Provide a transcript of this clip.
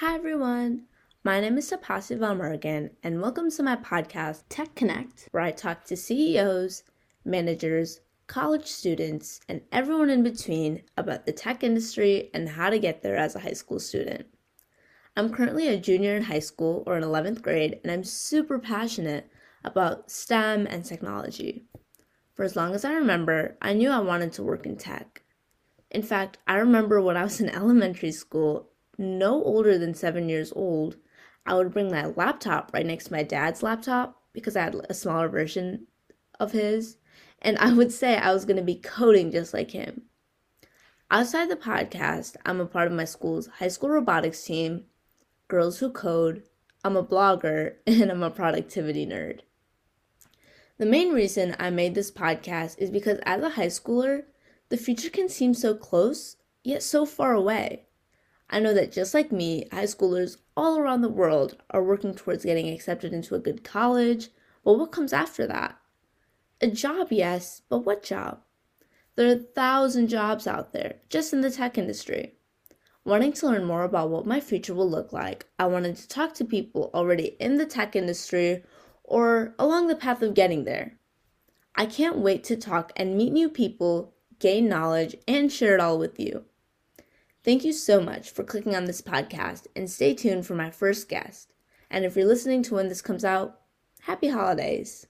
Hi everyone, my name is Tapasi Valmurgan, and welcome to my podcast, Tech Connect, where I talk to CEOs, managers, college students, and everyone in between about the tech industry and how to get there as a high school student. I'm currently a junior in high school or in 11th grade, and I'm super passionate about STEM and technology. For as long as I remember, I knew I wanted to work in tech. In fact, I remember when I was in elementary school, no older than seven years old, I would bring my laptop right next to my dad's laptop because I had a smaller version of his, and I would say I was going to be coding just like him. Outside the podcast, I'm a part of my school's high school robotics team, Girls Who Code, I'm a blogger, and I'm a productivity nerd. The main reason I made this podcast is because as a high schooler, the future can seem so close, yet so far away. I know that just like me, high schoolers all around the world are working towards getting accepted into a good college, but what comes after that? A job, yes, but what job? There are a thousand jobs out there, just in the tech industry. Wanting to learn more about what my future will look like, I wanted to talk to people already in the tech industry or along the path of getting there. I can't wait to talk and meet new people, gain knowledge, and share it all with you. Thank you so much for clicking on this podcast and stay tuned for my first guest. And if you're listening to when this comes out, happy holidays.